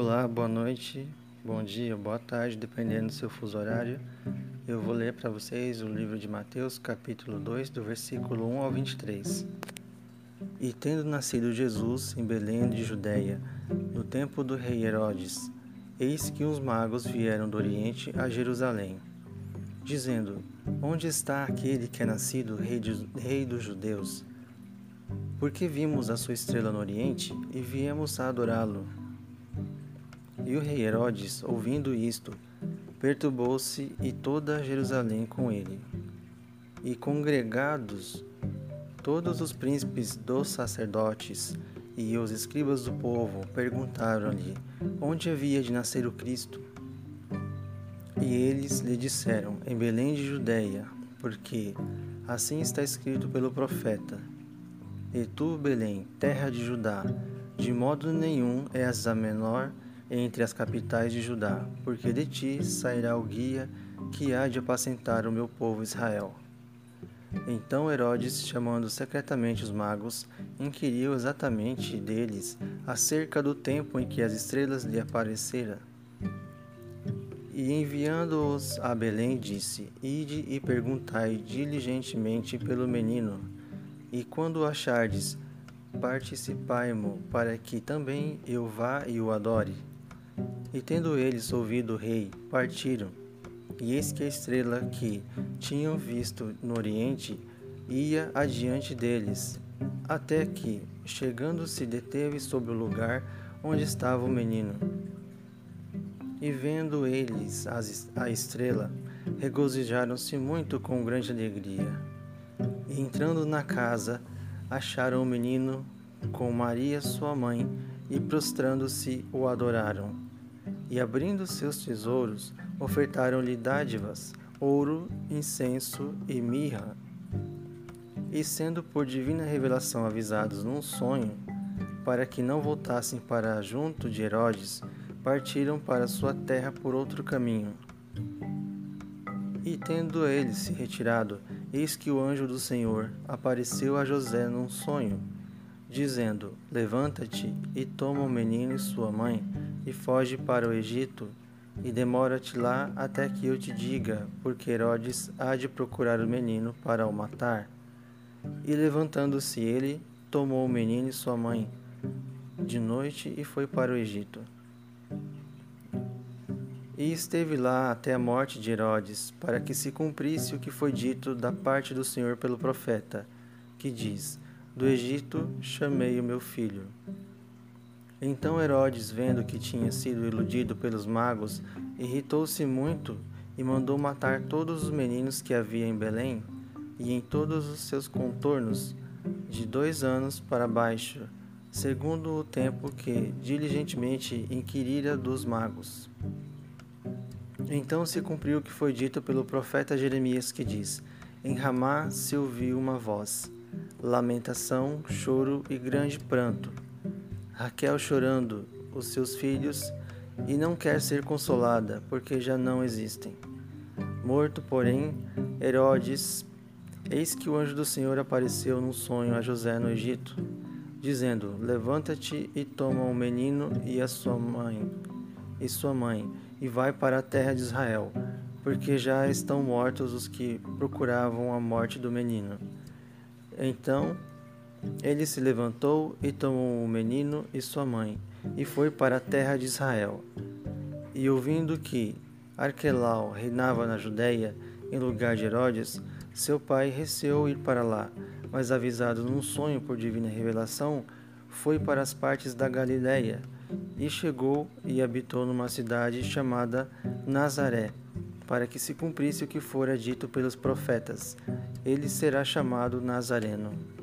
Olá, boa noite, bom dia, boa tarde, dependendo do seu fuso horário. Eu vou ler para vocês o livro de Mateus, capítulo 2, do versículo 1 ao 23. E tendo nascido Jesus em Belém de Judéia, no tempo do rei Herodes, eis que uns magos vieram do Oriente a Jerusalém, dizendo: Onde está aquele que é nascido rei, de, rei dos judeus? Porque vimos a sua estrela no Oriente e viemos a adorá-lo. E o rei Herodes, ouvindo isto, perturbou-se e toda Jerusalém com ele. E congregados todos os príncipes dos sacerdotes e os escribas do povo perguntaram-lhe onde havia de nascer o Cristo. E eles lhe disseram: Em Belém de Judéia, porque assim está escrito pelo profeta: E tu, Belém, terra de Judá, de modo nenhum és a menor entre as capitais de Judá, porque de ti sairá o guia que há de apacentar o meu povo Israel. Então Herodes, chamando secretamente os magos, inquiriu exatamente deles acerca do tempo em que as estrelas lhe apareceram. E enviando-os a Belém, disse: Ide e perguntai diligentemente pelo menino, e quando o achardes, participai-mo, para que também eu vá e o adore. E tendo eles ouvido o rei, partiram. E eis que a estrela que tinham visto no oriente ia adiante deles, até que, chegando, se deteve sobre o lugar onde estava o menino. E vendo eles a estrela, regozijaram-se muito com grande alegria. E entrando na casa, acharam o menino com Maria, sua mãe, e prostrando-se o adoraram e abrindo seus tesouros, ofertaram-lhe dádivas, ouro, incenso e mirra. E sendo por divina revelação avisados num sonho, para que não voltassem para junto de Herodes, partiram para sua terra por outro caminho. E tendo eles se retirado, eis que o anjo do Senhor apareceu a José num sonho, dizendo: Levanta-te e toma o menino e sua mãe e foge para o Egito, e demora-te lá até que eu te diga, porque Herodes há de procurar o menino para o matar. E levantando-se ele, tomou o menino e sua mãe de noite e foi para o Egito. E esteve lá até a morte de Herodes, para que se cumprisse o que foi dito da parte do Senhor pelo profeta, que diz: Do Egito chamei o meu filho. Então Herodes, vendo que tinha sido iludido pelos magos, irritou-se muito e mandou matar todos os meninos que havia em Belém e em todos os seus contornos, de dois anos para baixo, segundo o tempo que diligentemente inquirira dos magos. Então se cumpriu o que foi dito pelo profeta Jeremias, que diz: Em Ramá se ouviu uma voz, lamentação, choro e grande pranto Raquel chorando os seus filhos e não quer ser consolada, porque já não existem. Morto, porém, Herodes, eis que o anjo do Senhor apareceu num sonho a José no Egito, dizendo: Levanta-te e toma o menino e a sua mãe e sua mãe, e vai para a terra de Israel, porque já estão mortos os que procuravam a morte do menino. Então ele se levantou e tomou o menino e sua mãe, e foi para a terra de Israel. E ouvindo que Arquelau reinava na Judéia, em lugar de Herodes, seu pai receou ir para lá, mas avisado num sonho por divina revelação, foi para as partes da Galiléia, e chegou e habitou numa cidade chamada Nazaré, para que se cumprisse o que fora dito pelos profetas: ele será chamado Nazareno.